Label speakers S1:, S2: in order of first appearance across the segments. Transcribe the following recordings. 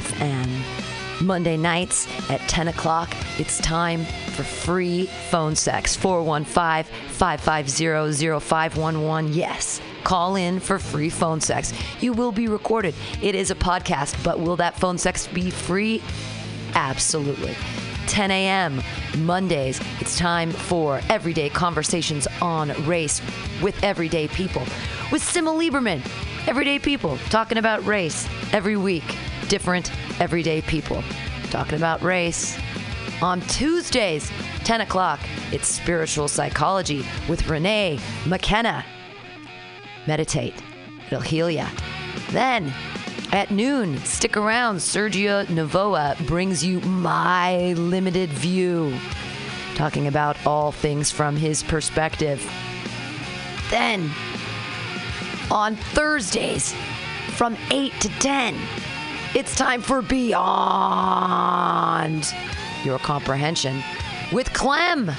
S1: FM. Monday nights at 10 o'clock, it's time for free phone sex. 415 550 0511. Yes, call in for free phone sex. You will be recorded. It is a podcast, but will that phone sex be free? Absolutely. 10 a.m. Mondays, it's time for everyday conversations on race with everyday people. With Sima Lieberman, everyday people talking about race every week. Different everyday people talking about race. On Tuesdays, 10 o'clock, it's spiritual psychology with Renee McKenna. Meditate, it'll heal ya. Then at noon, stick around. Sergio Navoa brings you My Limited View, talking about all things from his perspective. Then, on Thursdays, from 8 to 10, it's time for Beyond Your Comprehension with Clem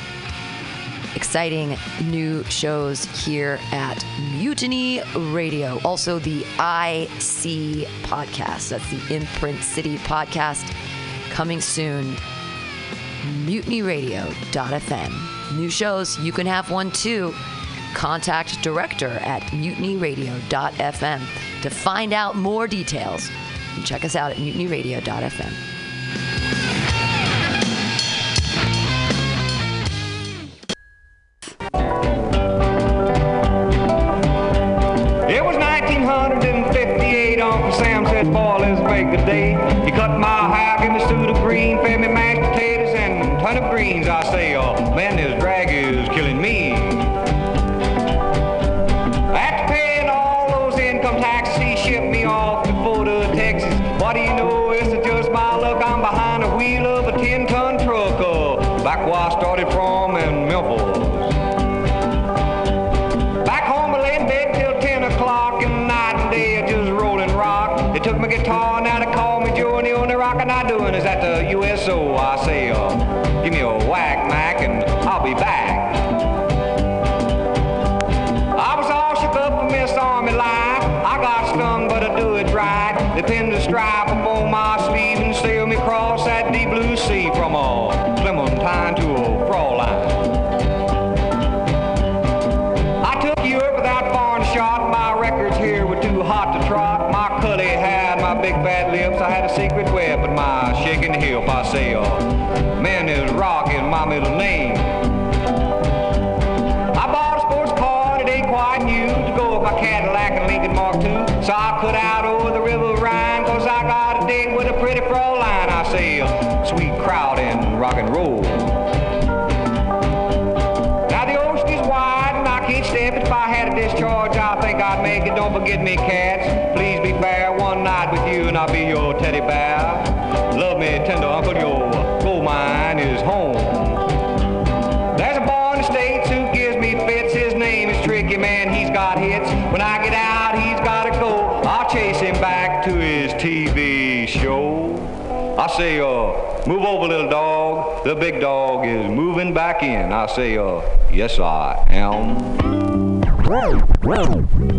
S1: exciting new shows here at Mutiny Radio. Also, the IC podcast. That's the Imprint City podcast coming soon. MutinyRadio.fm. New shows, you can have one too. Contact director at mutinyradio.fm to find out more details. And check us out at mutinyradio.fm.
S2: forget me, cats. Please be fair. One night with you and I'll be your teddy bear. Love me, tender uncle. Your gold mine is home. There's a boy in the States who gives me fits. His name is Tricky, man. He's got hits. When I get out, he's gotta go. I'll chase him back to his TV show. I say, uh, move over, little dog. The big dog is moving back in. I say, uh, yes, I am.
S3: The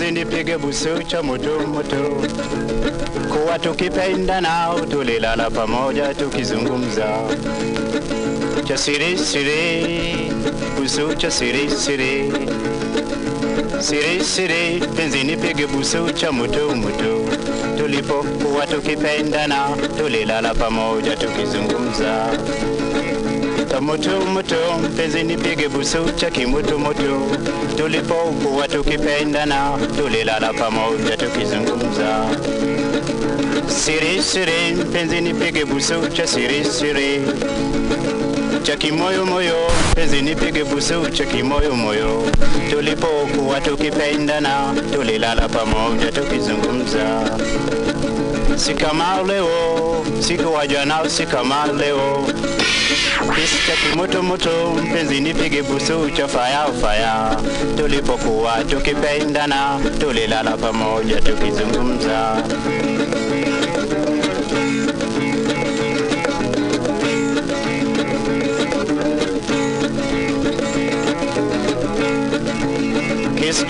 S4: mpenzi nipige busu cha moto moto, kuwa tukipendana tulilala pamoja tukizungumza. Cha siri siri, busu cha siri siri, siri siri, penzi nipige busu cha moto moto, tulipokuwa tukipendana tulilala pamoja tukizungumza moto moto, mpenzi nipige busu cha kimoto moto, tulipokuwa tukipendana tulilala pamoja tukizungumza. Siri siri, penzi nipige busu cha siri cha kimoyo moyo, penzi nipige busu cha kimoyo moyo, tulipokuwa tukipendana tulilala pamoja tukizungumza. Si leo, siku wa jana, leo. Cha moto, mpenzi nipige busu cha faya faya, tulipokuwa tukipendana tulilala pamoja tukizungumza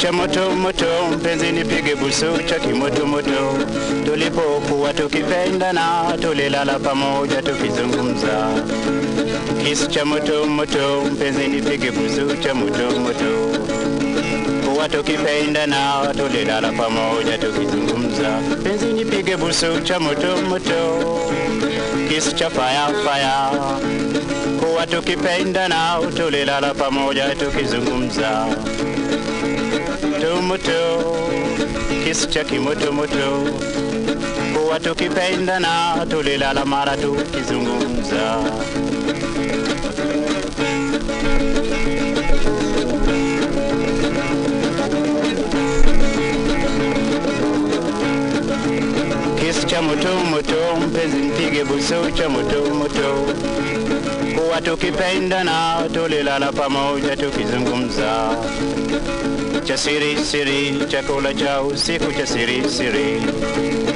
S4: cha moto moto, mpenzi nipige busu cha kimoto moto, tulipokuwa tukipendana tulilala pamoja tukizungumza. kisu cha moto moto, mpenzi nipige busu cha moto moto, kuwa tukipendana tulilala pamoja tukizungumza. Mpenzi nipige busu cha moto moto, kisu cha fire fire, kuwa tukipendana tulilala pamoja tukizungumza moto kisi cha kimoto moto, kuwa tukipendana tulilala mara tukizungumza. Kisi cha moto moto, mpenzi mpige busu cha moto moto, kuwa tukipendana tulilala pamoja tukizungumza cha siri siri, chakula chau siku cha siri siri.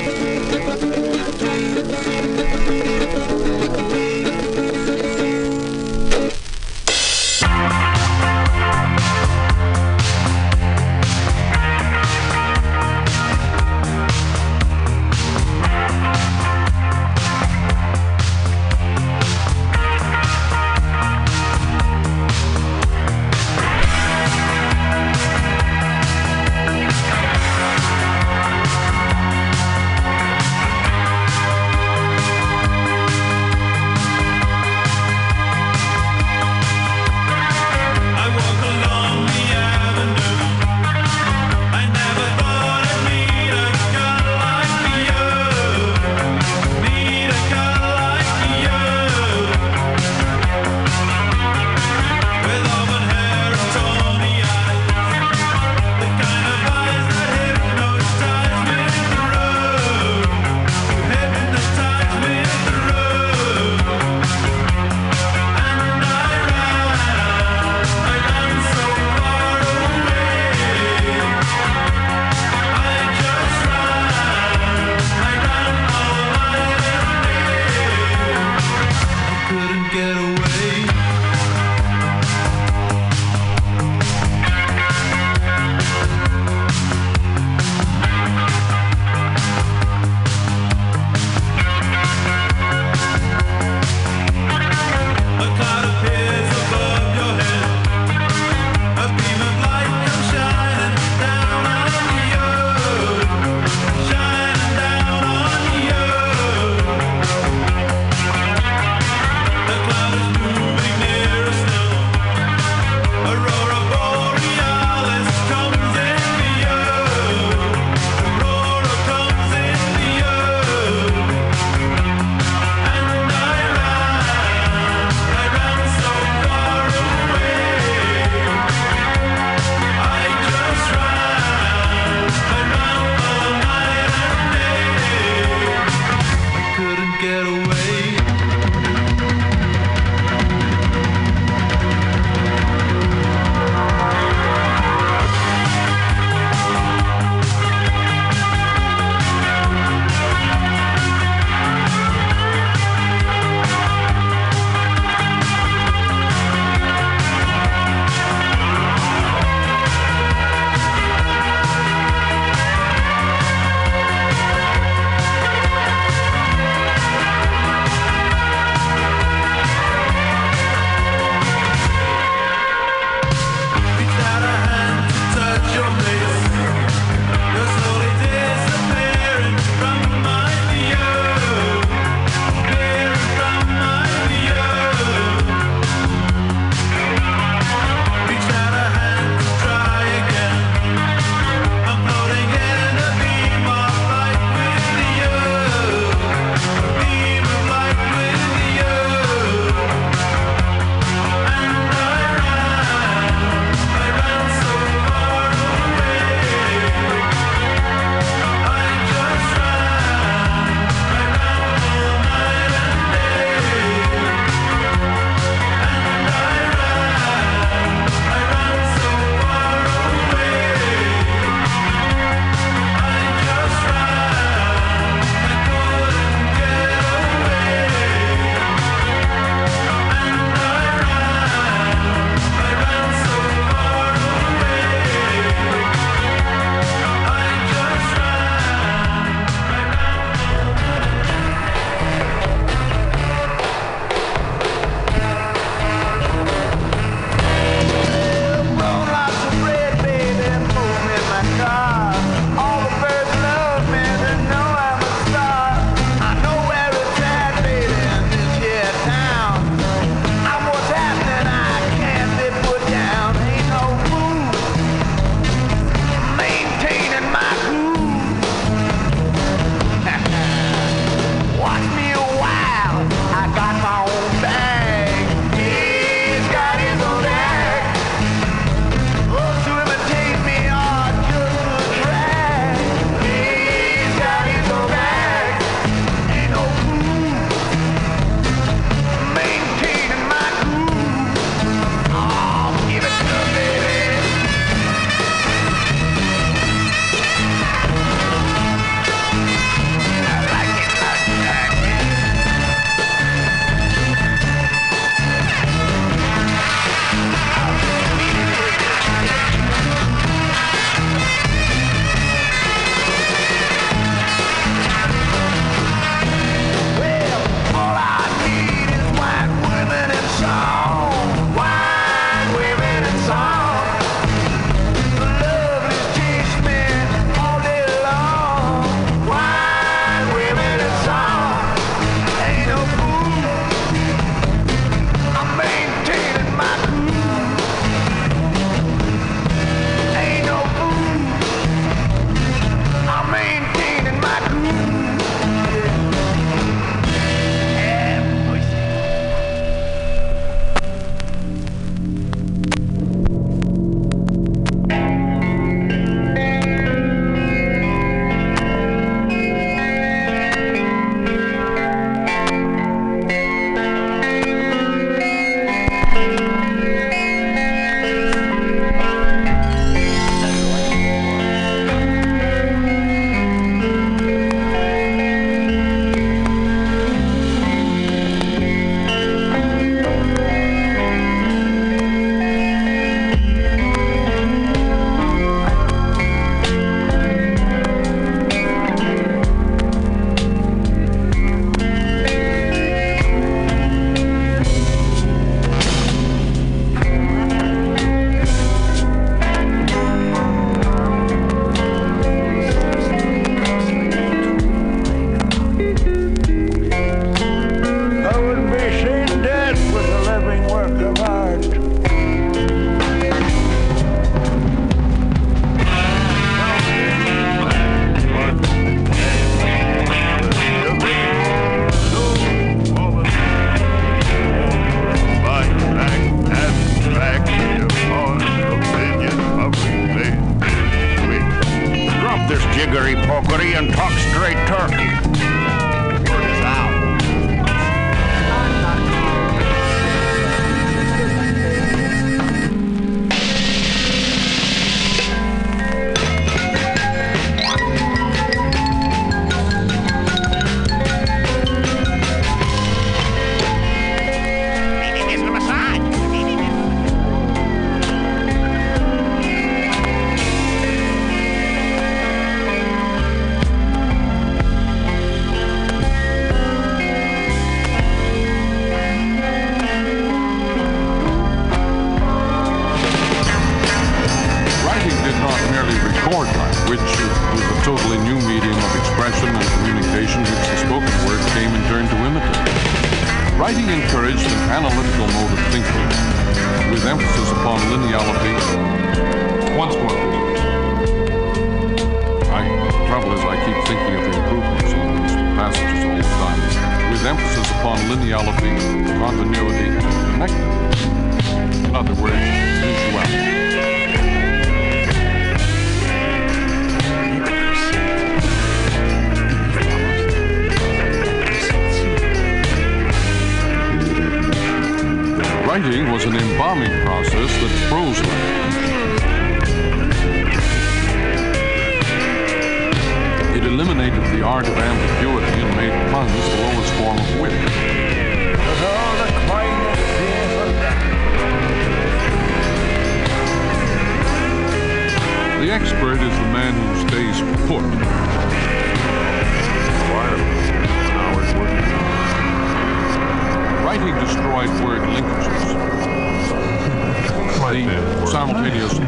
S5: Other words,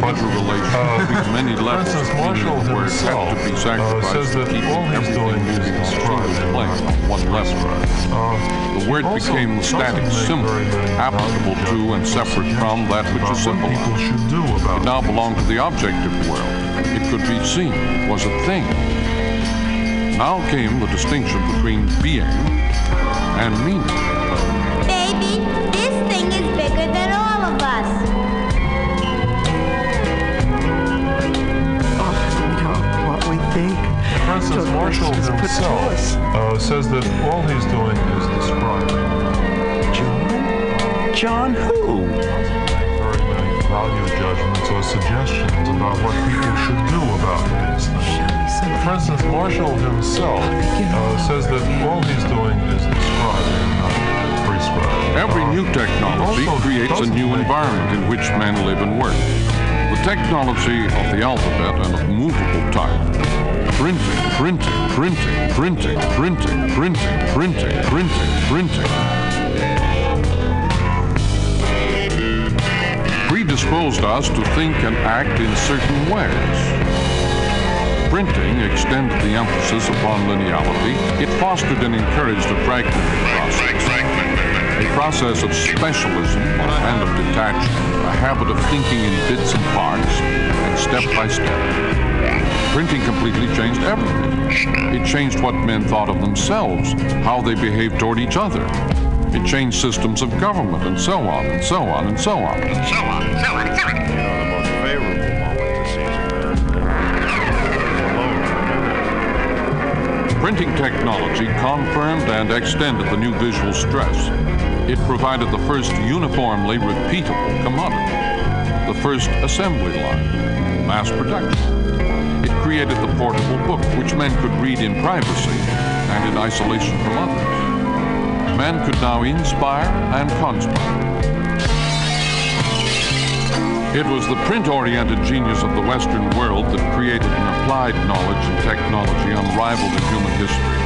S5: interrelation between many levels
S6: Francis Marshall
S5: the word
S6: himself
S5: to be
S6: uh, says that
S5: keep
S6: all he's doing is
S5: on a single
S6: describing,
S5: on one level.
S6: Uh,
S5: The word
S6: also
S5: became the static symbol, applicable to and separate from that which is symbolized.
S6: should do about
S5: It now belonged to the objective world. It could be seen, it was a thing. Now came the distinction between being and meaning.
S6: Francis Marshall
S7: is put to
S6: himself uh, says that all he's doing is describing.
S7: John? John who?
S6: Very many value judgments or suggestions about what people should do about these things.
S7: Show me something.
S6: For instance, Marshall himself uh, says that all he's doing is describing, not prescribing.
S5: Every
S6: Uh,
S5: new technology creates a new environment in which men live and work. The technology of the alphabet and of movable type. Printing, printing, printing, printing, printing, printing, printing, printing, printing. Predisposed us to think and act in certain ways. Printing extended the emphasis upon lineality. It fostered and encouraged a fragmented process. A process of specialism and of detachment, a habit of thinking in bits and parts, and step by step. Printing completely changed everything. It changed what men thought of themselves, how they behaved toward each other. It changed systems of government, and so on, and so on, and so on. And
S8: so on, and so on, and so on. You know, the most favorable moment this season there.
S5: Printing technology confirmed and extended the new visual stress. It provided the first uniformly repeatable commodity, the first assembly line, mass production. Created the portable book, which men could read in privacy and in isolation from others. Men could now inspire and conspire. It was the print-oriented genius of the Western world that created an applied knowledge and technology unrivaled in human history,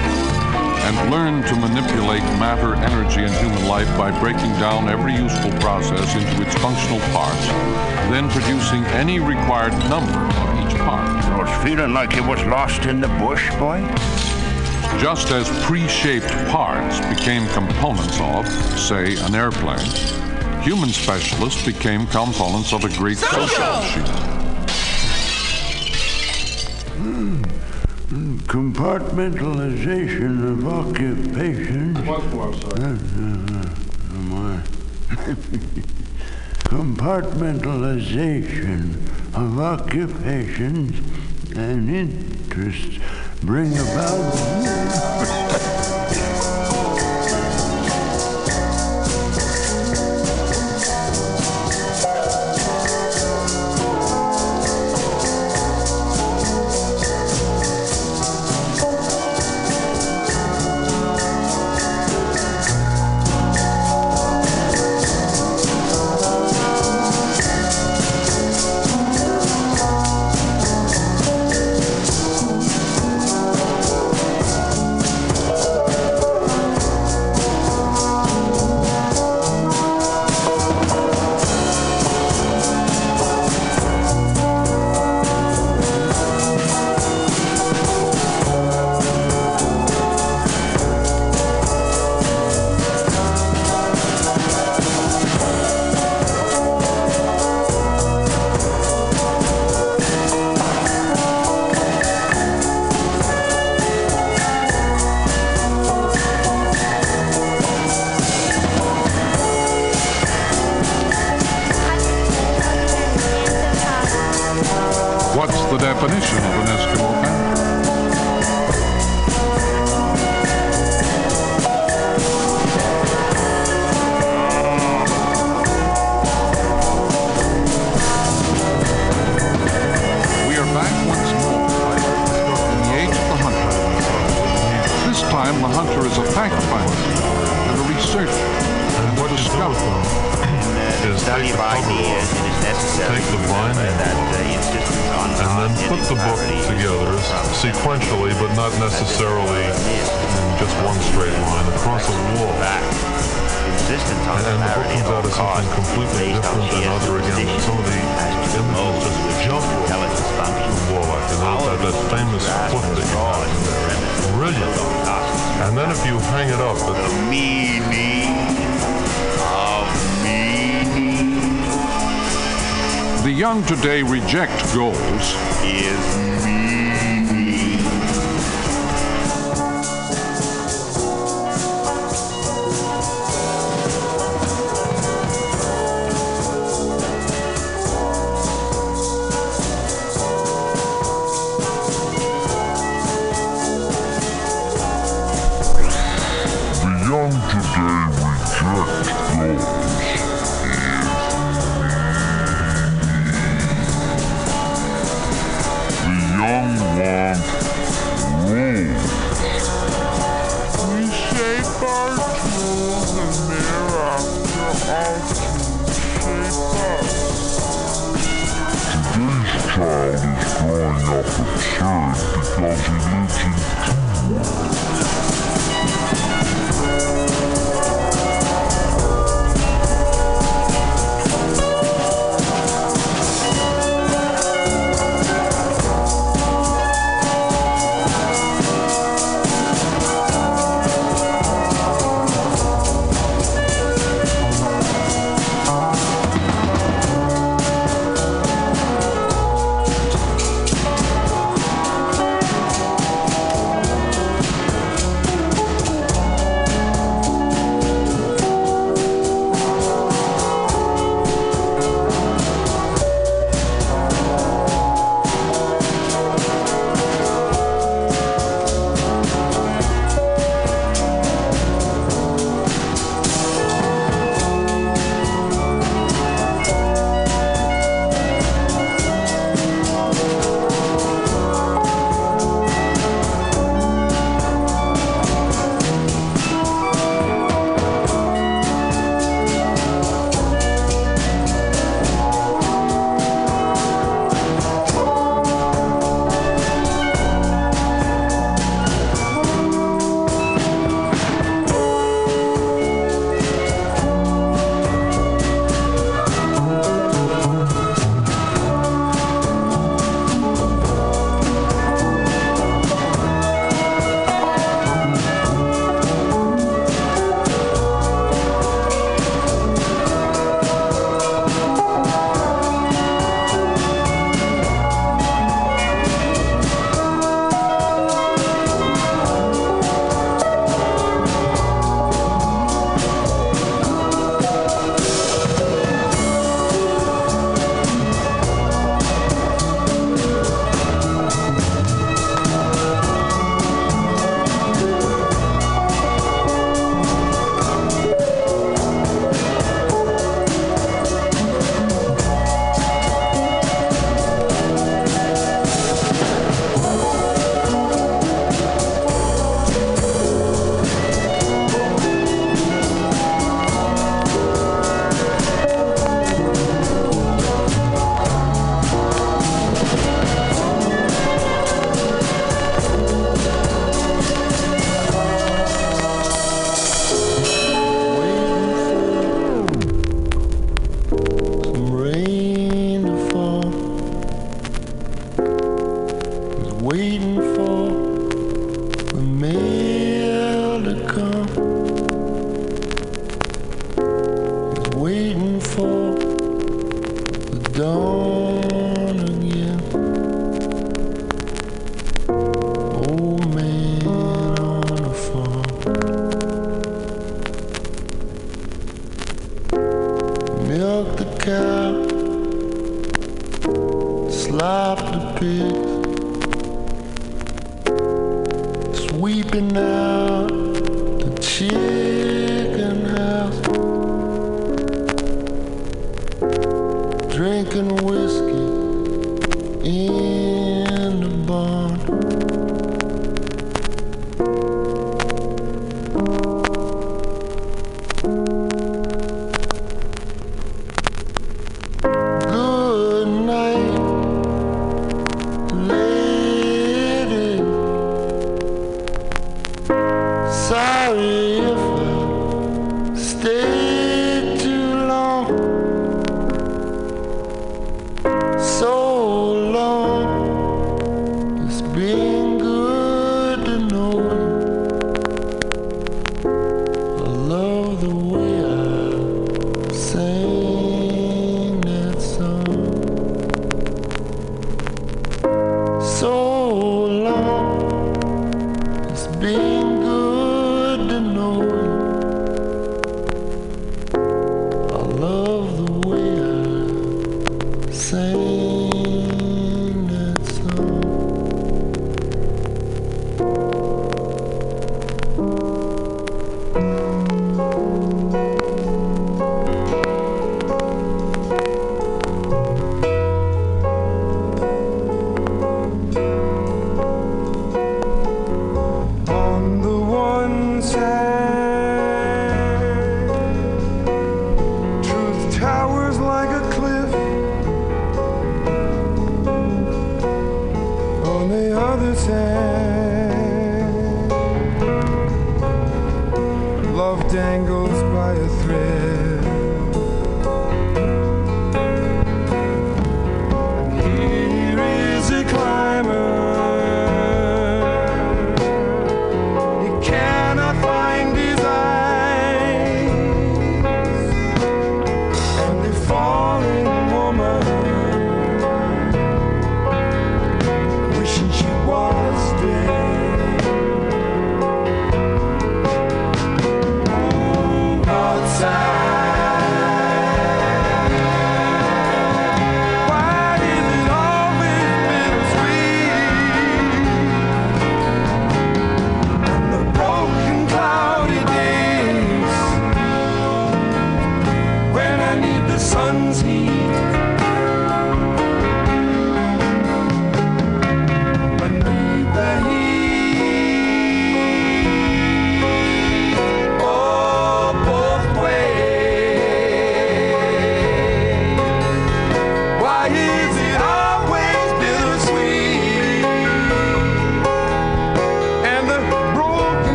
S5: and learned to manipulate matter, energy, and human life by breaking down every useful process into its functional parts, then producing any required number of each.
S9: I was feeling like you was lost in the bush, boy.
S5: Just as pre-shaped parts became components of, say, an airplane, human specialists became components of a great social machine.
S9: Hmm, hmm, compartmentalization of occupation. Compartmentalization of occupations and interests bring about.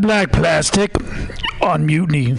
S4: Black Plastic on
S6: Mutiny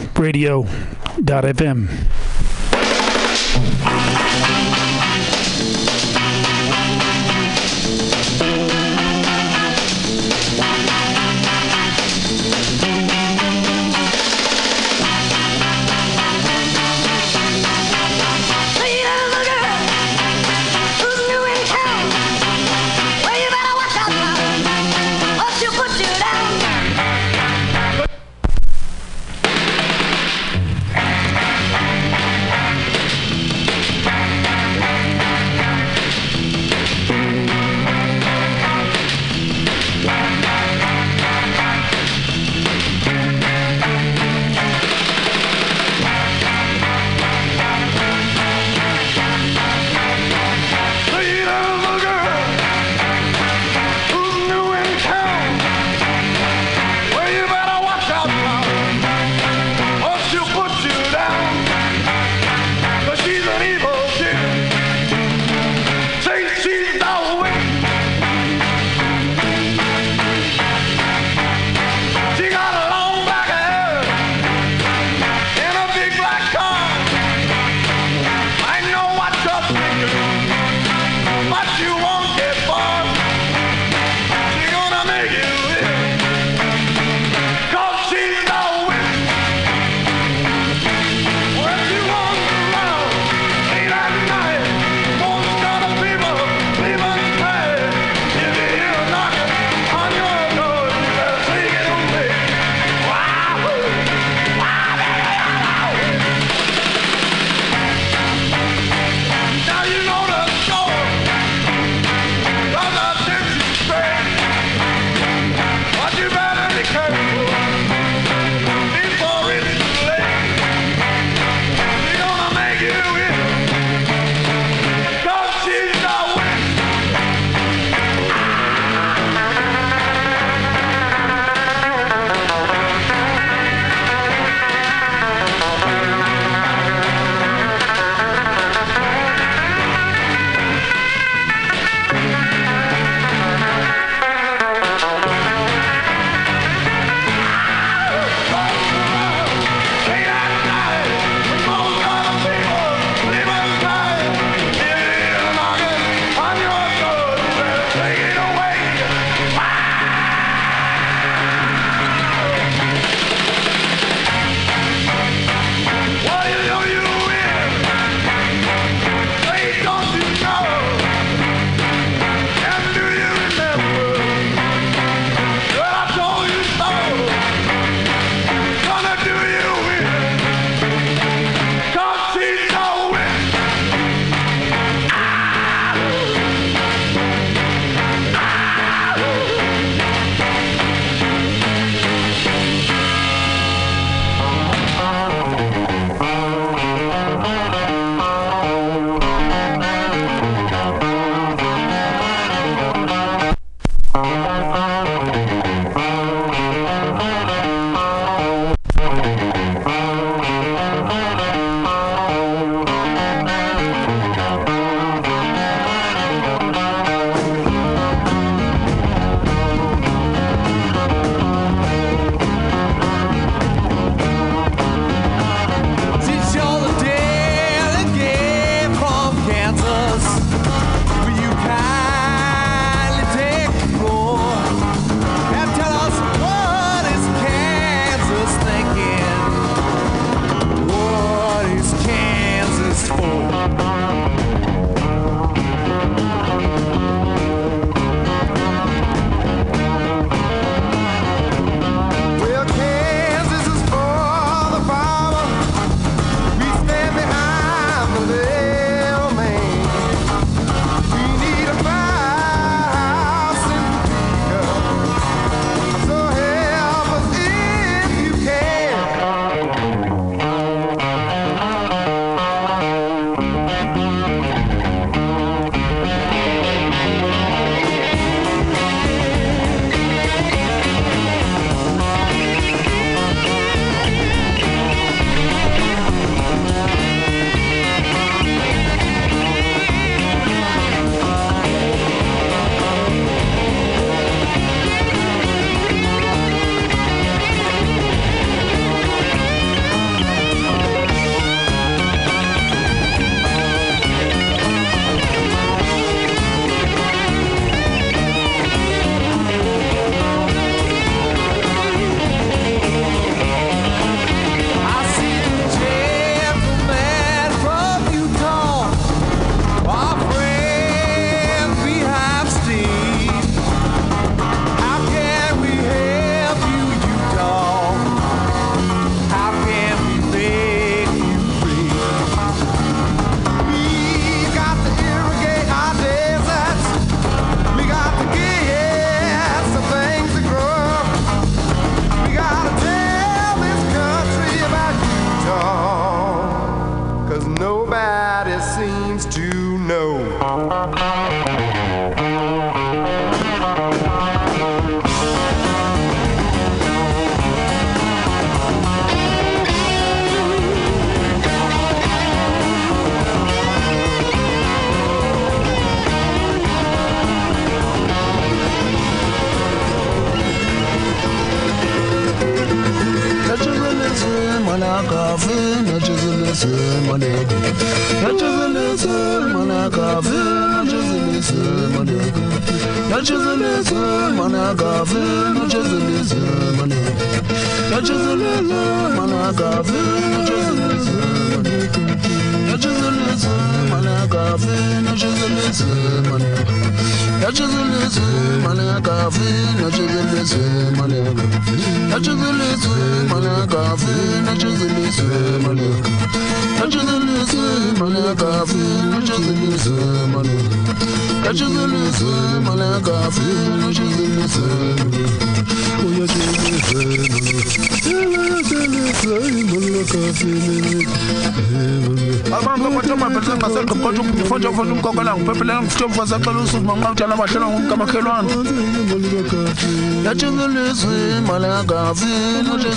S9: غافل وجهك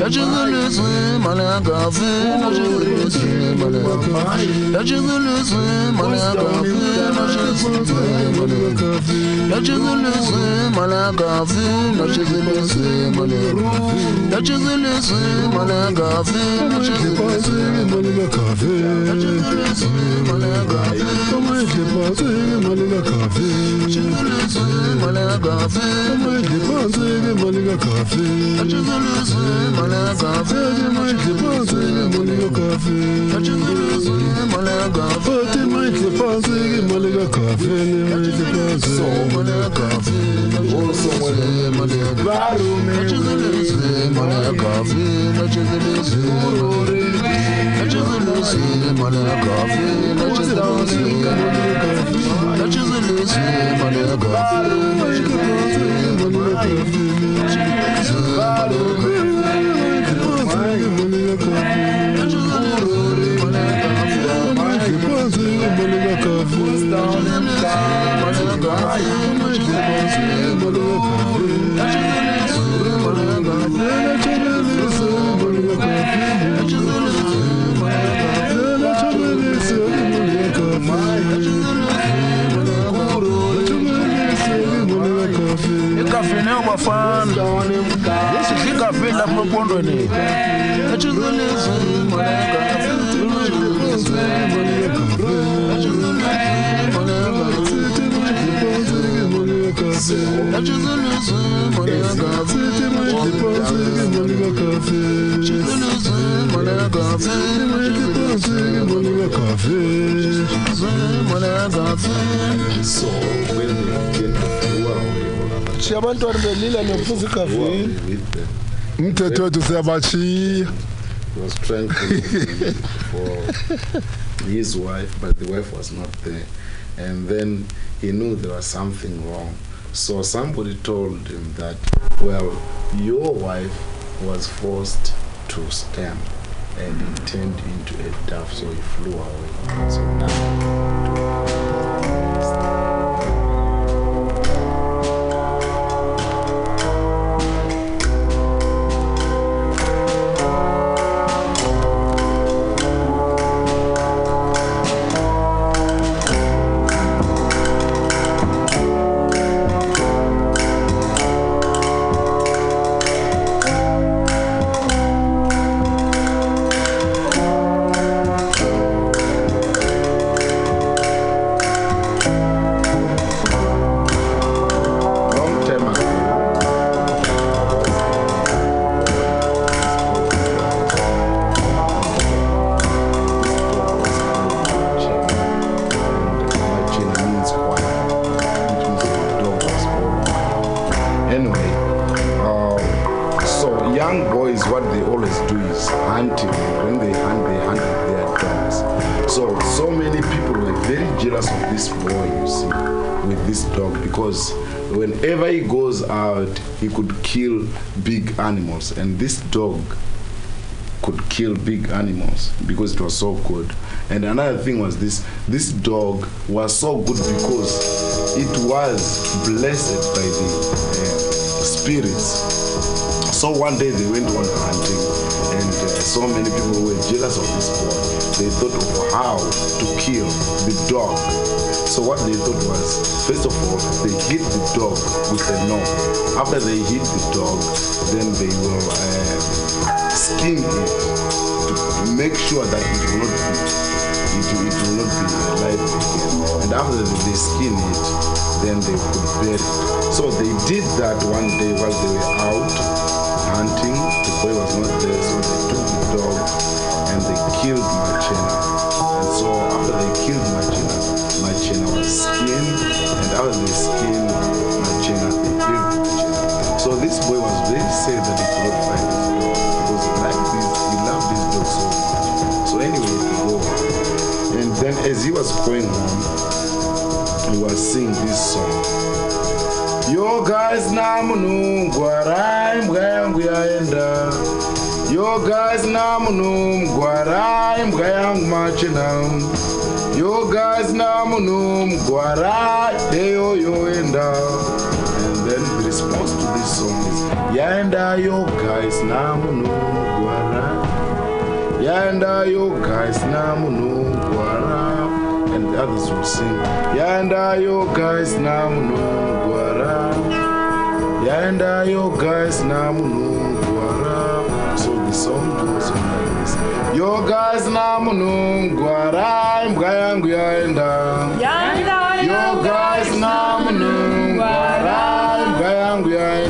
S9: يجد الاسم على غافل وجهك يجد الاسم على غافل وجهك يجد الاسم على غافل وجهك يجد الاسم على غافل وجهك يجد الاسم على
S10: غافل وجهك malakavi notshizelizwe yatshizelizwe malakavi notshizelizwe yatshizelizwe malakavi notshizelizwe yatshizelizwe malakavi notshizelizwe yatshizelizwe malakavi egaveni running. I just listen when I got to
S11: listen when I got to I just listen when I got to listen when I got to
S10: So when they get
S12: to our Siyabantwana belila nomfuzi kafe.
S10: He was trying to for his wife, but the wife was not there. And then he knew there was something wrong. So somebody told him that, well, your wife was forced to stand and it turned into a dove, so he flew away. So now. He could kill big animals. And this dog could kill big animals because it was so good. And another thing was this: this dog was so good because it was blessed by the uh, spirits. So one day they went on hunting, and uh, so many people were jealous of this boy. They thought of how to kill the dog. So what they thought was, first of all, they hit the dog with a knife. After they hit the dog, then they will uh, skin it to make sure that it will not be, it, it will not be alive again. And after they skin it, then they could bury it. So they did that one day while they were out hunting. The boy was not there, so they took the dog and they killed Machina. And was going home, he was singing this song. Yo guys na munungu arai mbwa yangu yaenda Yo guys na munungu arai mbwa yangu machina Yo guys na munungu arai eyo yoenda And then the response to this song is Yaenda yo guys na munungu arai Yaenda yo guys na munungu arai and others will sing. Yanda yo guys na munungu ara Yanda yo guys na munungu ara So the song goes on like this. Yo guys na munungu ara mbwa yangu yaenda. Yo guys na munungu ara mbwa yangu yaenda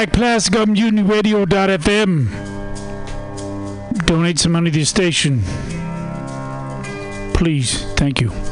S13: Black Plastic on. Donate some money to the station. Please. Thank you.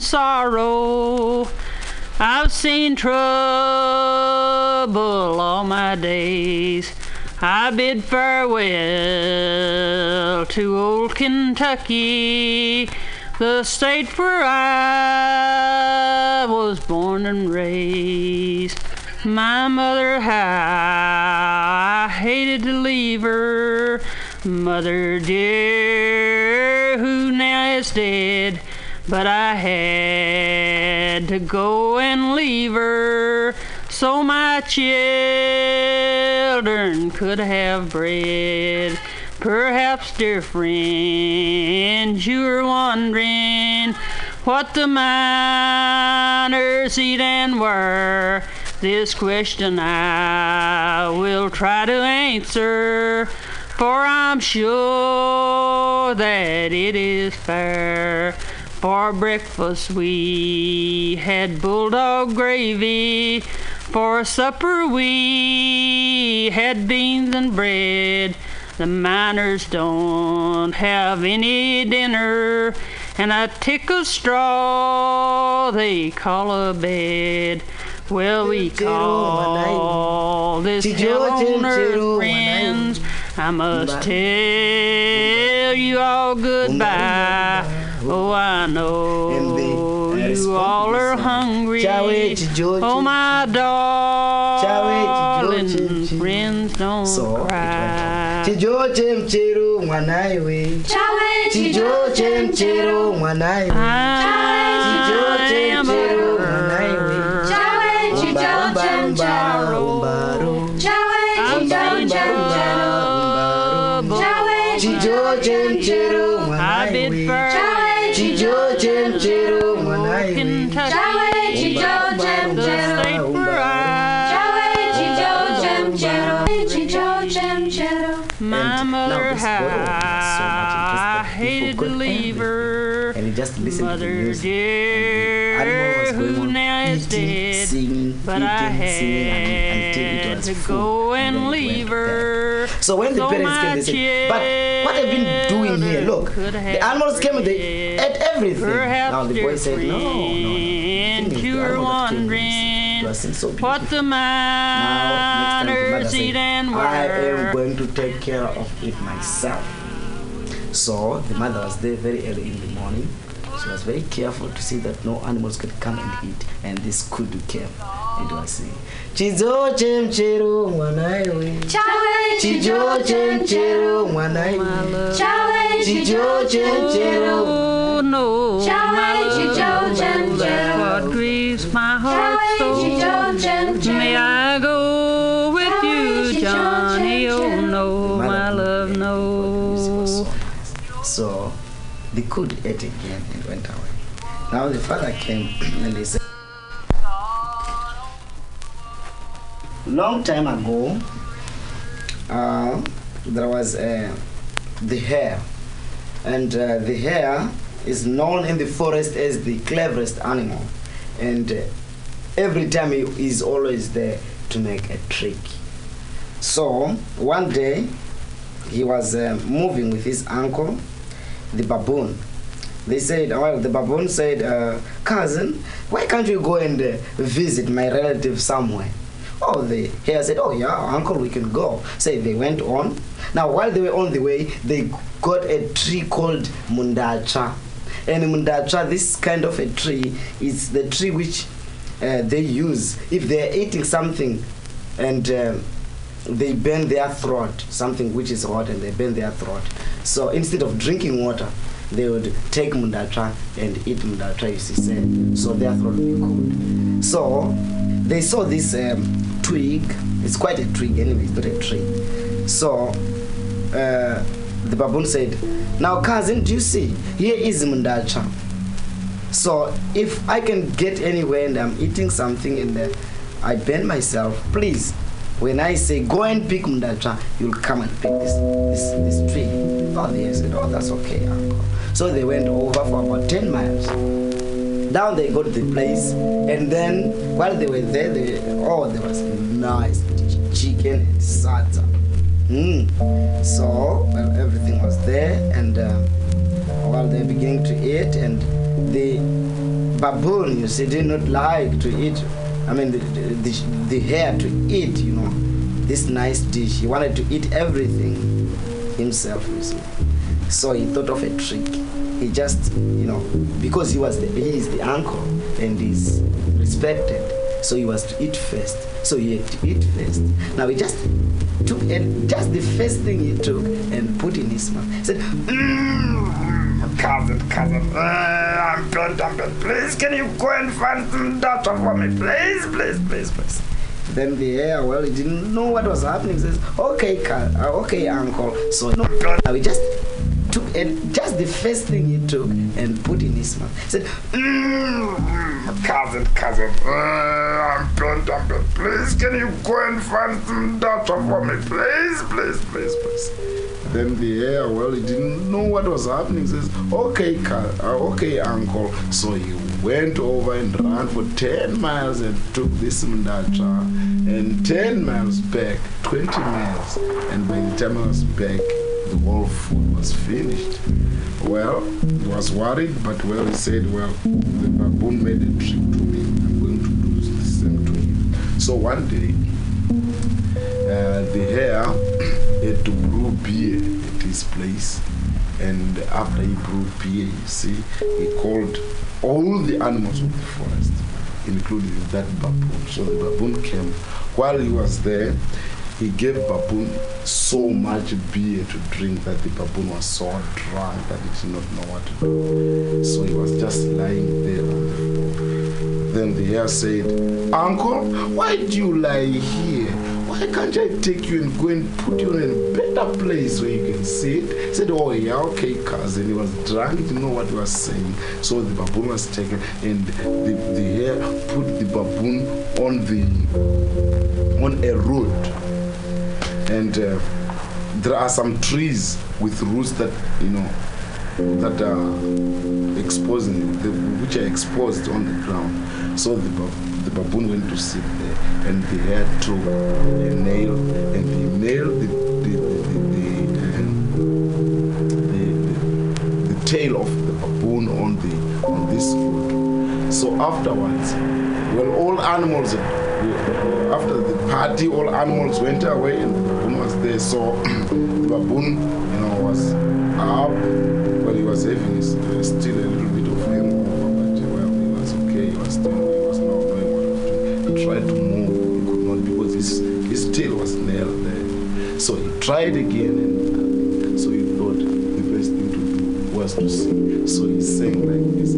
S14: Sorrow. I've seen trouble all my days. I bid farewell to old Kentucky, the state where I was born and raised. My mother, how I hated to leave her. Mother dear, who now is dead, but I had to go and leave her so my children could have bread. Perhaps, dear friends, you're wondering what the miners eat and where. This question I will try to answer, for I'm sure that it is fair. For breakfast we had bulldog gravy. For supper we had beans and bread. The miners don't have any dinner, and a tick of straw they call a bed. Well, we call this hell on earth friends. I must tell you all goodbye. Oh, I know you all are hungry. Oh, my darling friends, don't cry.
S15: chijoche mchero mwanawe chijoche mchero
S14: is
S15: eating,
S14: dead,
S15: singing,
S14: But I
S15: eating, singing un- until it
S14: had
S15: was
S14: to
S15: full.
S14: go
S15: and
S14: and leave
S15: went back.
S14: her.
S15: So when the
S14: So
S15: parents came, they said, "But what have you been doing here? Look, the animals came, they ate everything." Now the boy said, "No, no, no. The thing is, the
S14: you're
S15: animal that came
S14: wondering
S15: so
S14: what the
S15: Now, next time the mother said,
S14: eat and
S15: I am going to take care of it myself. So the mother was there very early in the morning. She was very careful to see that no animals could come and eat, and this could came. It was saying, Chizoche mchero mwanaewe.
S16: Chawe,
S15: Chijoche mchero mwanaewe.
S16: Chawe,
S15: Chijoche mchero.
S14: Oh no,
S16: Chawe, chijoche
S14: that's what grieves my heart so. May I go with you, Johnny? Oh no, my love, eh, no.
S15: So the could ate again and went away. Now the father came and he said, Long time ago, uh, there was uh, the hare, and uh, the hare is known in the forest as the cleverest animal, and uh, every time he is always there to make a trick. So one day he was uh, moving with his uncle, the baboon. They said, well, the baboon said, uh, cousin, why can't you go and visit my relative somewhere? Oh, the hare said, oh yeah, uncle, we can go. So they went on. Now, while they were on the way, they got a tree called mundacha. And mundacha, this kind of a tree, is the tree which uh, they use if they are eating something and uh, they burn their throat, something which is hot, and they burn their throat. So instead of drinking water, they would take mundatra and eat mundatra, you see, say, so their throat would be cold. So they saw this um, twig, it's quite a twig anyway, it's not a tree. So uh, the baboon said, Now, cousin, do you see? Here is mundacha. So if I can get anywhere and I'm eating something and uh, I bend myself, please, when I say go and pick mundacha, you'll come and pick this this, this tree. Oh, they said, oh, that's okay, uncle. So they went over for about 10 miles. Down they got to the place, and then while they were there, they, oh, there was nice chicken and salsa. Mm. So, well, everything was there, and uh, while they're beginning to eat, and the baboon, you see, did not like to eat, I mean, the, the, the hare to eat, you know, this nice dish. He wanted to eat everything himself, you see. So he thought of a trick. He just, you know, because he was the, he is the uncle and he's respected, so he was to eat first. So he had to eat first. Now he just took and just the first thing he took and put in his mouth. He said, "Mm, cousin, cousin, uh, I'm good, I'm good. Please, can you go and find some doctor for me, please, please, please, please. Then the hare, well, he didn't know what was happening. He says, okay, uh, okay, uncle. So no, he just took and just the first thing he took and put in his mouth. He said, mm, cousin, cousin, uh, I'm good, I'm good. Please, can you go and find some doctor for me, please, please, please, please. Then the hare, well, he didn't know what was happening. He says, okay, uh, okay, uncle. So he went over and ran for 10 miles and took this mdacha. And 10 miles back, 20 miles. And by the time I was back, the whole food was finished. Well, he was worried, but well, he said, well, the baboon made a trick to me. I'm going to do the same to him. So one day, uh, the hare had to brew beer at his place. And after he brewed beer, you see, he called all the animals of the forest, including that baboon. So the baboon came. While he was there, he gave baboon so much beer to drink that the baboon was so drunk that he did not know what to do. So he was just lying there on the floor. Then the hare said, Uncle, why do you lie here? Why can't I take you and go and put you in a better place where you can sit? He said, Oh, yeah, okay, cousin. He was drunk, he didn't know what he was saying. So the baboon was taken, and the, the hare put the baboon on the on a road. And uh, there are some trees with roots that, you know, that are exposing, the, which are exposed on the ground. So the,
S10: the baboon went to sit there, and the hare took a nail and he nailed the the the, the, the tail of the baboon on the on this foot. So afterwards, well all animals after the party, all animals went away and the baboon was there. So the baboon, you know, was up, but he was having his, uh, still a little bit of hangover, but uh, well, he was okay. He was still, he was not knowing what to. He tried to move, he could not because his, his tail was nailed there. So he tried again, and uh, so he thought the best thing to do was to sing. So he sang like this.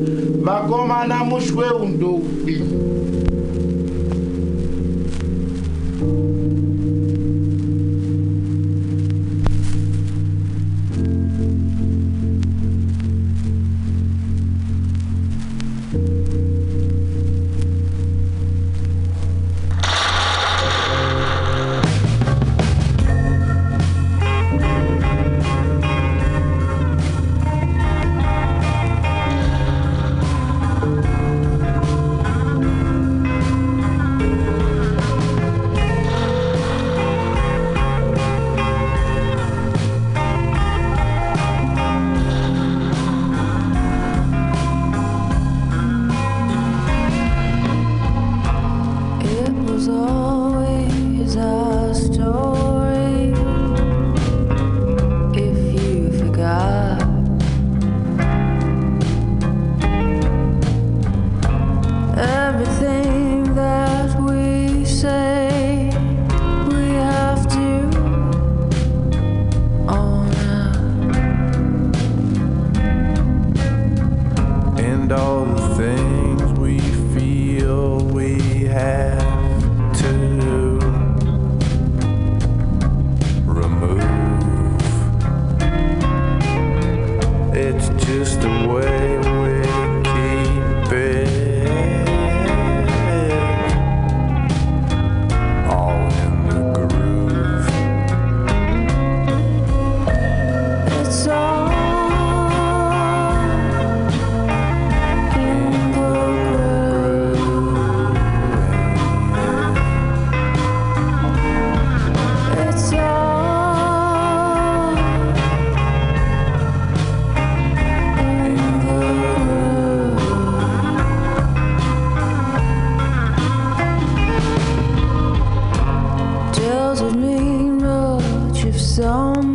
S17: Doesn't mean much if somebody's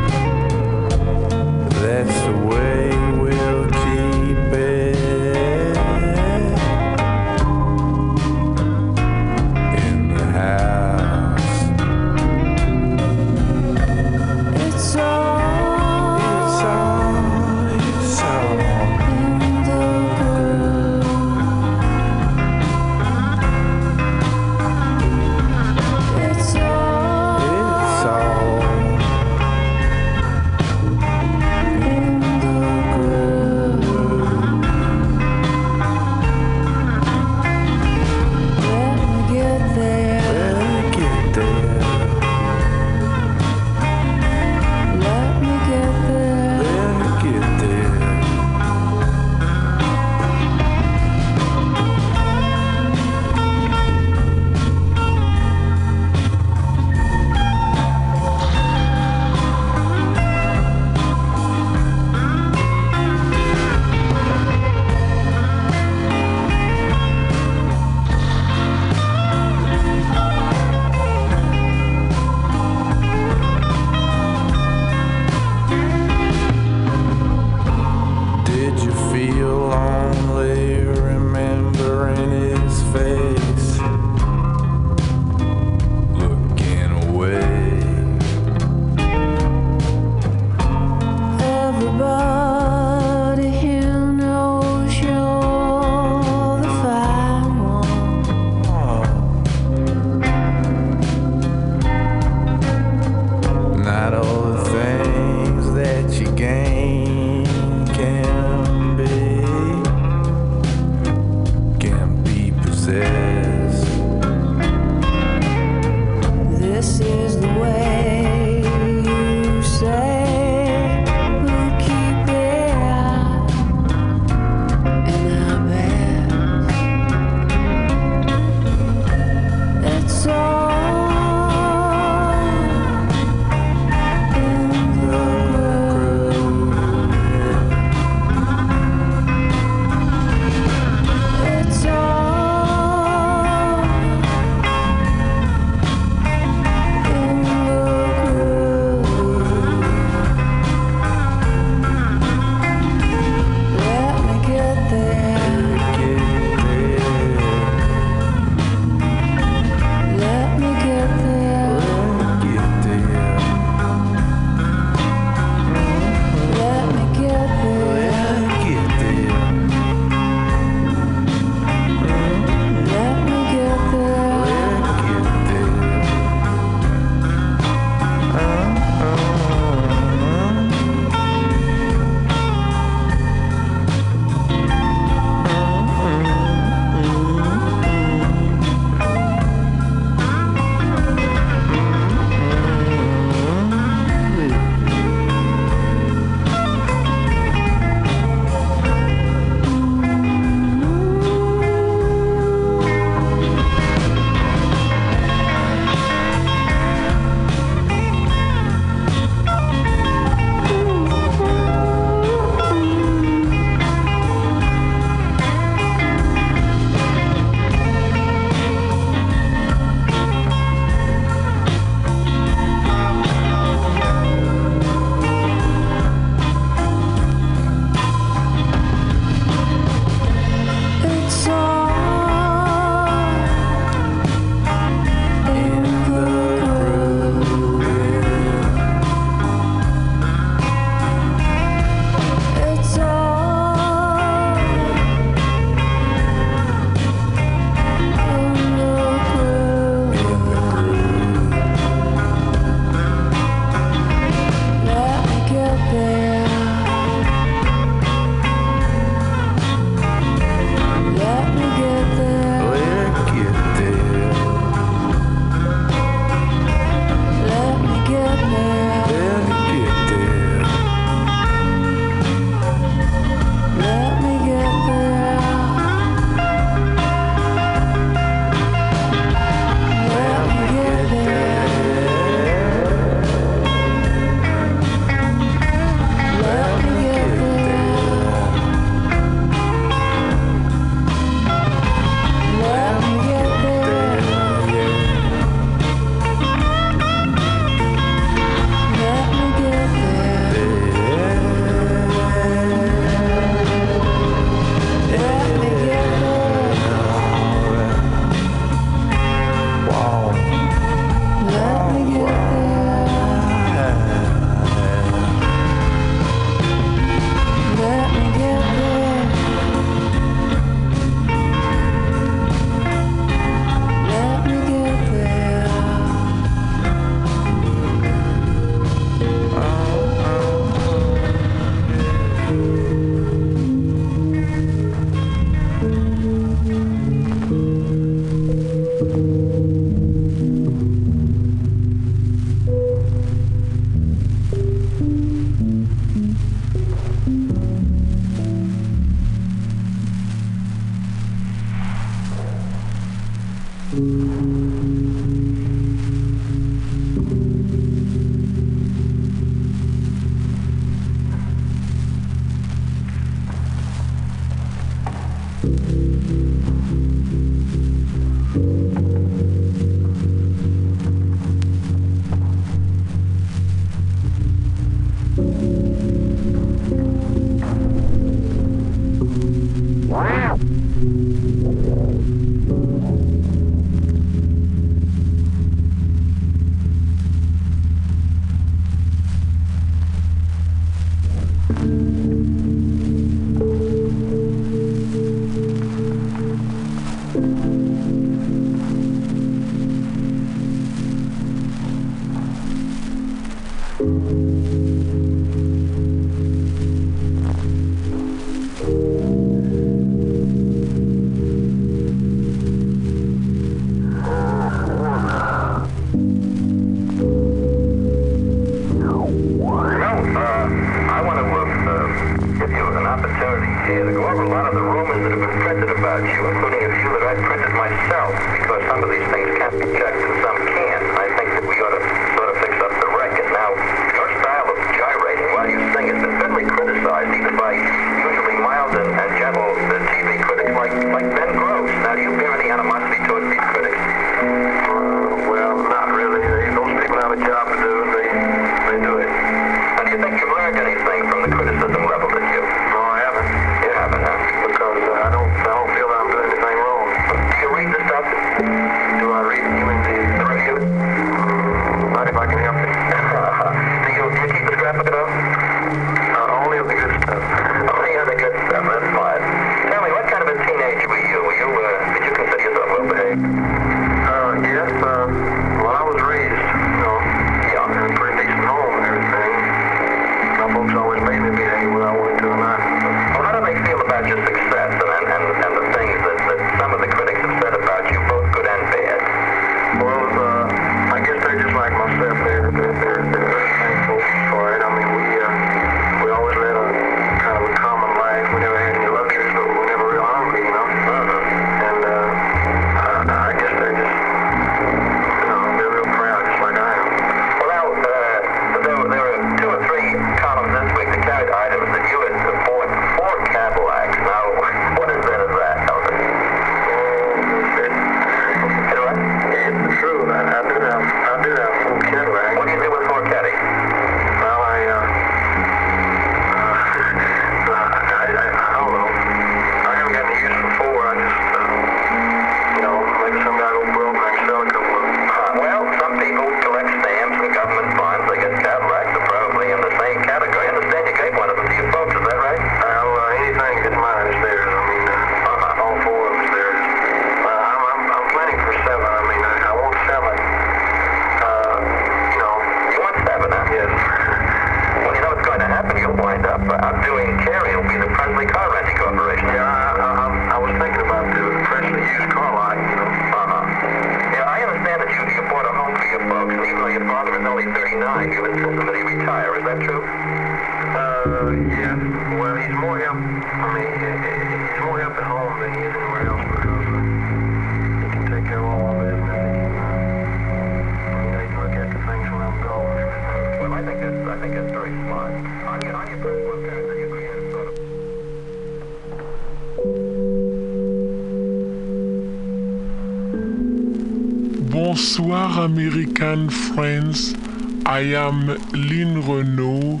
S17: I
S18: am Line Renaud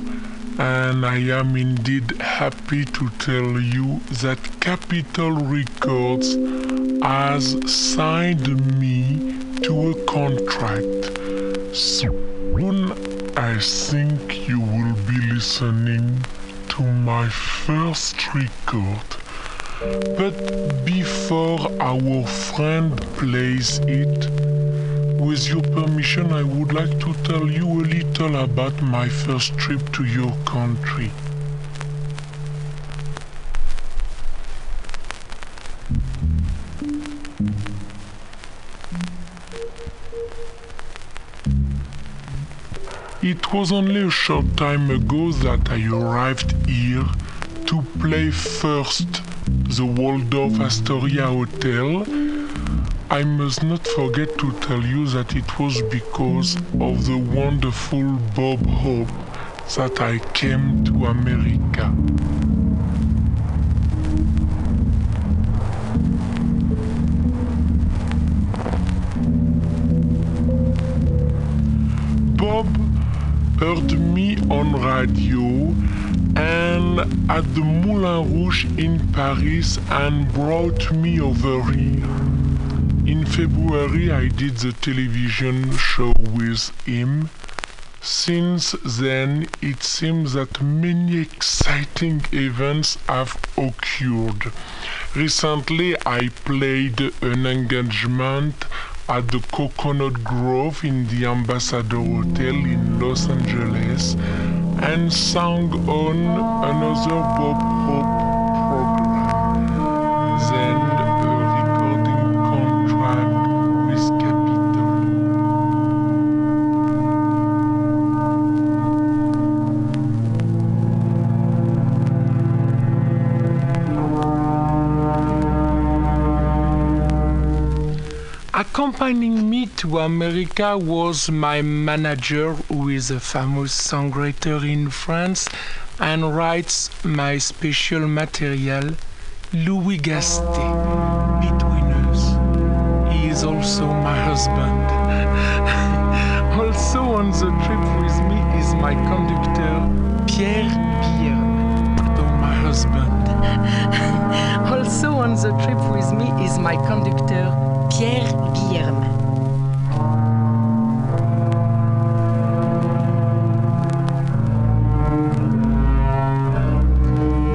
S18: and I
S19: am indeed happy to tell you that Capitol Records has signed me to a contract. Soon I think you will be listening to my first record. But before our friend plays it, with your permission, I would like to tell you a little about my first trip to your country. It was only a short time ago that I arrived here to play first the Waldorf Astoria Hotel I must not forget to tell you that it was because of the wonderful Bob Hope that I came to America. Bob heard me on radio and at the Moulin Rouge in Paris and brought me over here. In February, I did the television show with him. Since then, it seems that many exciting events have occurred. Recently, I played an engagement at the Coconut Grove in the Ambassador Hotel in Los Angeles and sang on another Bob Hope Accompanying me to America was my manager, who is a famous songwriter in France and writes my special material, Louis Gasté. Between us, he is also my husband. also on the trip with me is my conductor, Pierre Pierre, so my husband. also on the trip with me is my conductor, Pierre Guillerme.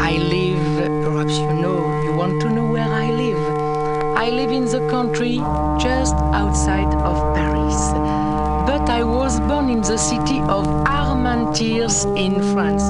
S19: I live, perhaps you know, you want to know where I live. I live in the country just outside of Paris. But I was born in the city of Armentières in France.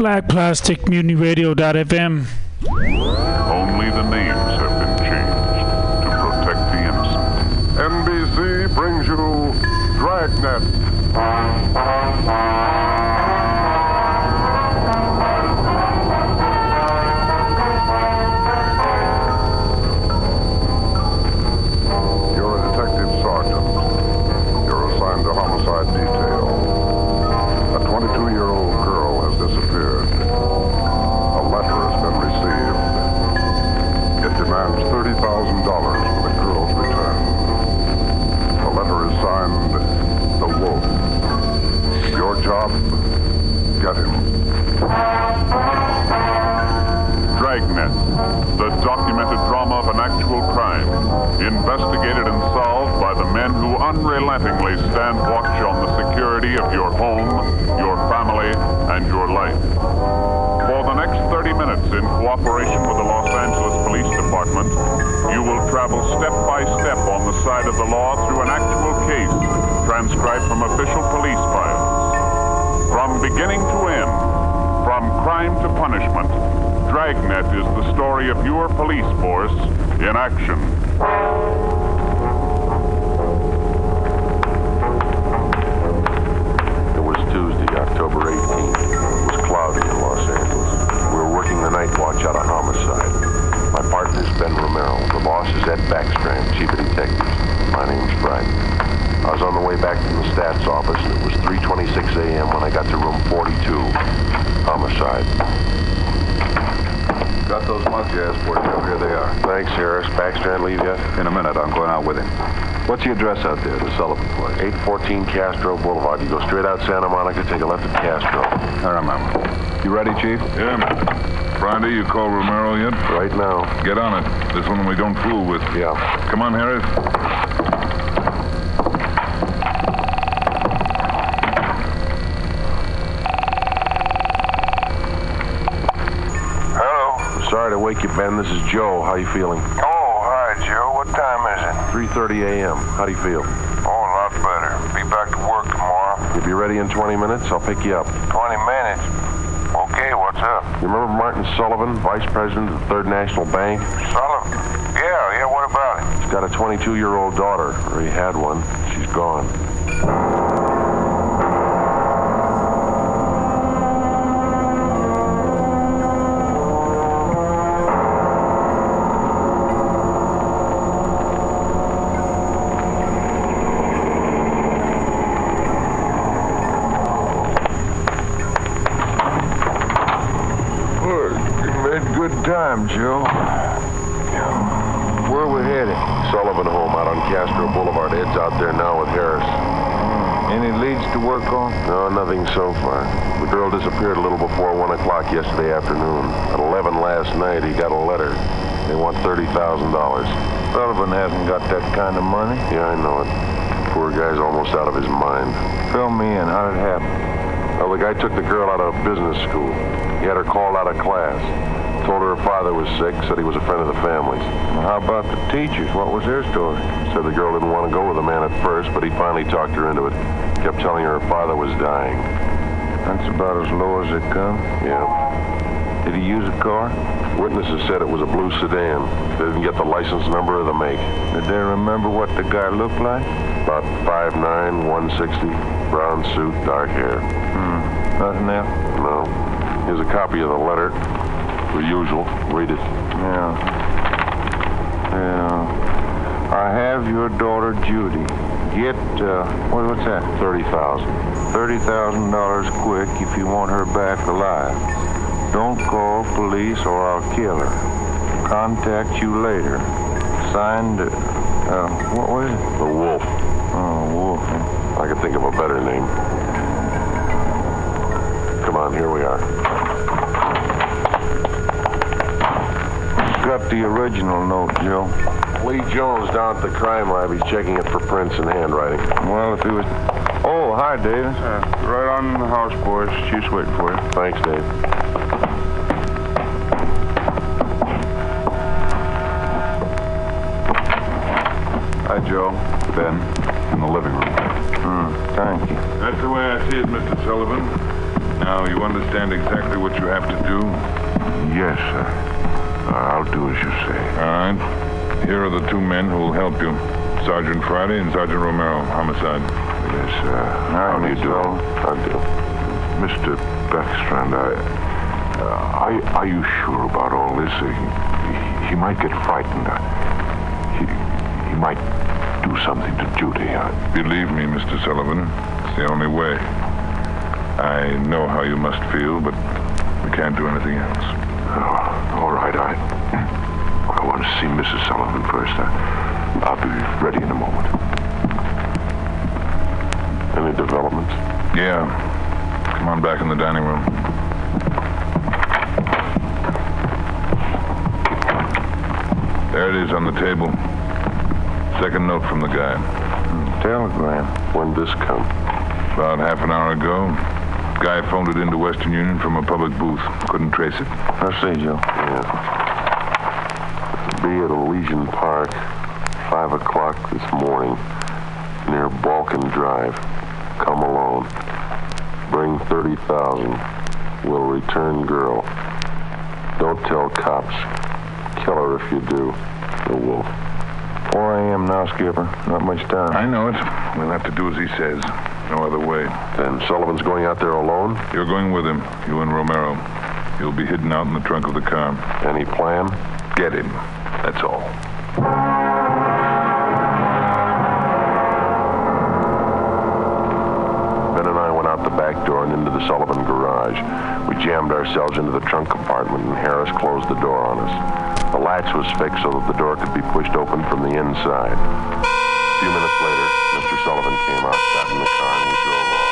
S20: Black
S21: the documented drama of an actual crime, investigated and solved by the men who unrelentingly stand watch on the security of your home, your family, and your life. For the next 30 minutes, in cooperation with the Los Angeles Police Department, you will travel step by step on the side of the law through an actual case transcribed from official police files. From beginning to end, from crime to punishment, Dragnet is the story of your police force in action.
S22: It was Tuesday, October 18th. It was cloudy in Los Angeles. We were working the night watch out of homicide. My partner's Ben Romero. The boss is Ed Backstrand, chief of detectives. My name's Friday. I was on the way back from the stats office, and it was 3.26 a.m. when I got to room 42. Homicide.
S21: Got those months you asked for, Joe. Here they are.
S22: Thanks, Harris. Backstrand leave yet?
S21: In a minute, I'm going out with him. What's the address out there, the Sullivan place?
S22: 814 Castro Boulevard. You go straight out Santa Monica, take a left at Castro.
S21: I remember. You ready, Chief?
S23: Yeah, man. Friday, you call Romero yet?
S22: Right now.
S23: Get on it. This one we don't fool with.
S22: Yeah.
S23: Come on, Harris.
S22: Ben. This is Joe. How you feeling?
S18: Oh, hi, Joe. What time is it?
S22: 3.30 a.m. How do you feel?
S18: Oh, a lot better. Be back to work tomorrow.
S22: You'll be ready in 20 minutes? I'll pick you up.
S18: 20 minutes. Okay, what's up?
S22: You remember Martin Sullivan, Vice President of the Third National Bank?
S18: Sullivan? Yeah, yeah, what about it?
S22: He's got a 22-year-old daughter, or he had one. She's gone. Took the girl out of business school. He had her called out of class. Told her her father was sick, said he was a friend of the family's.
S18: Well, how about the teachers? What was their story?
S22: Said the girl didn't want to go with the man at first, but he finally talked her into it. Kept telling her her father was dying.
S18: That's about as low as it come.
S22: Yeah.
S18: Did he use a car?
S22: Witnesses said it was a blue sedan. They didn't get the license number or the make.
S18: Did they remember what the guy looked like?
S22: About 5'9", 160, brown suit, dark hair.
S18: Hmm. Nothing there?
S22: No. Here's a copy of the letter. The usual. Read it.
S18: Yeah. Yeah. I have your daughter Judy. Get uh, what, what's that?
S22: Thirty thousand.
S18: Thirty thousand dollars quick if you want her back alive. Don't call police or I'll kill her. Contact you later. Signed. Uh, what was it?
S22: The Wolf.
S18: Oh, Wolf.
S22: I could think of a better name. On, here we are.
S18: Got the original note, Joe.
S22: Lee Jones down at the crime lab. He's checking it for prints and handwriting.
S18: Well, if he was. Oh, hi, Dave.
S23: Uh, right on the house, boys. Chief's waiting for you.
S22: Thanks, Dave.
S21: Hi, Joe. Ben, in the living room.
S18: Hmm, thank you.
S23: That's the way I see it, Mr. Sullivan. Now, you understand exactly what you have to do? Yes, sir. I'll do as you say. All right. Here are the two men who will help you. Sergeant Friday and Sergeant Romero, homicide. Yes, sir. How do you do? I do. Mr. Backstrand, I, uh, are, are you sure about all this? Uh, he, he might get frightened. Uh, he, he might do something to Judy. Believe me, Mr. Sullivan, it's the only way. I know how you must feel, but we can't do anything else. Oh, all right, I, I want to see Mrs. Sullivan first. Uh, I'll be ready in a moment. Any developments? Yeah. Come on back in the dining room. There it is on the table. Second note from the guy. Telegram. When this come? About half an hour ago. Guy phoned it into Western Union from a public booth. Couldn't trace it. I see, Joe. Yeah. Be at Elysian Park, 5 o'clock this morning, near Balkan Drive. Come alone. Bring 30,000. Will return girl. Don't tell cops. Kill her if you do. The wolf. 4 a.m. now, Skipper. Not much time. I know it. We'll have to do as he says. No other way. Then Sullivan's going out there alone? You're going with him. You and Romero. He'll be hidden out in the trunk of the car. Any plan? Get him. That's all. Ben and I went out the back door and into the Sullivan garage. We jammed ourselves into the trunk compartment and Harris closed the door on us. The latch was fixed so that the door could be pushed open from the inside. A few minutes later. Sullivan came out, got in the car, and we drove off.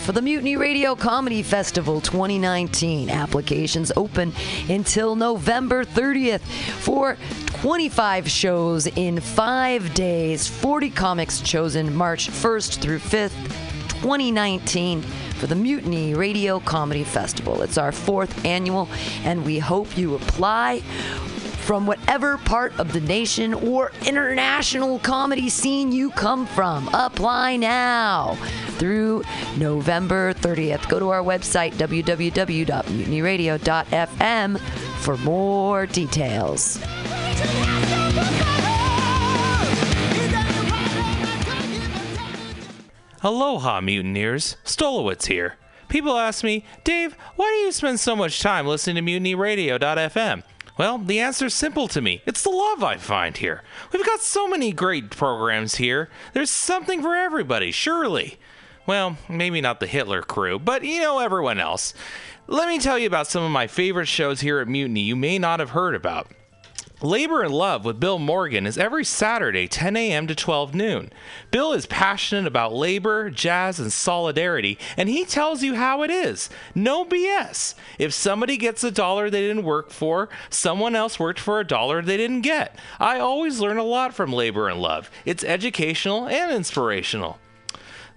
S24: For the
S1: Mutiny Radio Comedy Festival 2019. Applications open until November 30th for 25 shows in five days. 40 comics chosen March 1st through 5th, 2019 for the Mutiny Radio Comedy Festival. It's our fourth annual, and we hope you apply from whatever part of the nation or international comedy scene you come from. Apply now through November 30th. Go to our website, www.mutinyradio.fm, for more details.
S25: Aloha, mutineers. Stolowitz here. People ask me, Dave, why do you spend so much time listening to mutinyradio.fm? Well, the answer's simple to me. It's the love I find here. We've got so many great programs here. There's something for everybody, surely. Well, maybe not the Hitler crew, but you know everyone else. Let me tell you about some of my favorite shows here at Mutiny you may not have heard about. Labor and Love with Bill Morgan is every Saturday, 10 a.m. to 12 noon. Bill is passionate about labor, jazz, and solidarity, and he tells you how it is. No BS. If somebody gets a dollar they didn't work for, someone else worked for a dollar they didn't get. I always learn a lot from Labor and Love. It's educational and inspirational.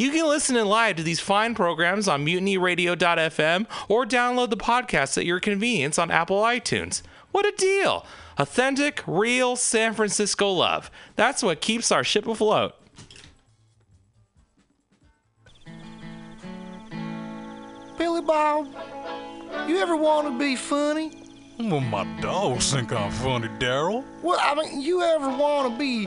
S25: You can listen in live to these fine programs on mutinyradio.fm or download the podcast at your convenience on Apple iTunes. What a deal! Authentic, real San Francisco love. That's what keeps our ship afloat.
S26: Billy Bob, you ever want to be funny?
S27: Well, my dogs think I'm funny, Daryl.
S26: Well, I mean, you ever want to be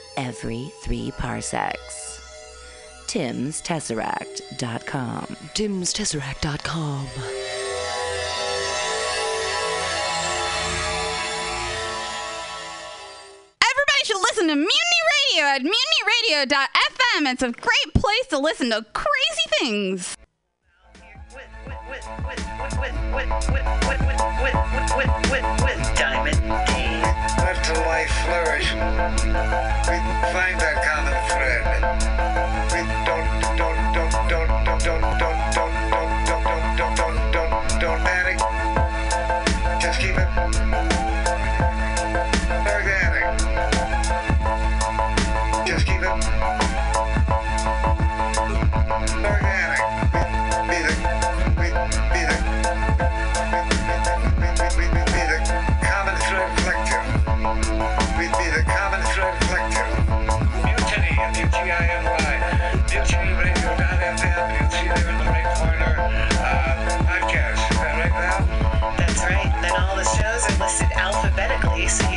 S28: every three parsecs. Tim'sTesseract.com.
S1: Tim'sTesseract.com.
S29: Everybody should listen to Mutiny Radio at mutinyradio.fm. It's a great place to listen to crazy things.
S13: Diamond to life flourish, we find that common thread. We don't, don't, don't, don't, don't, don't. don't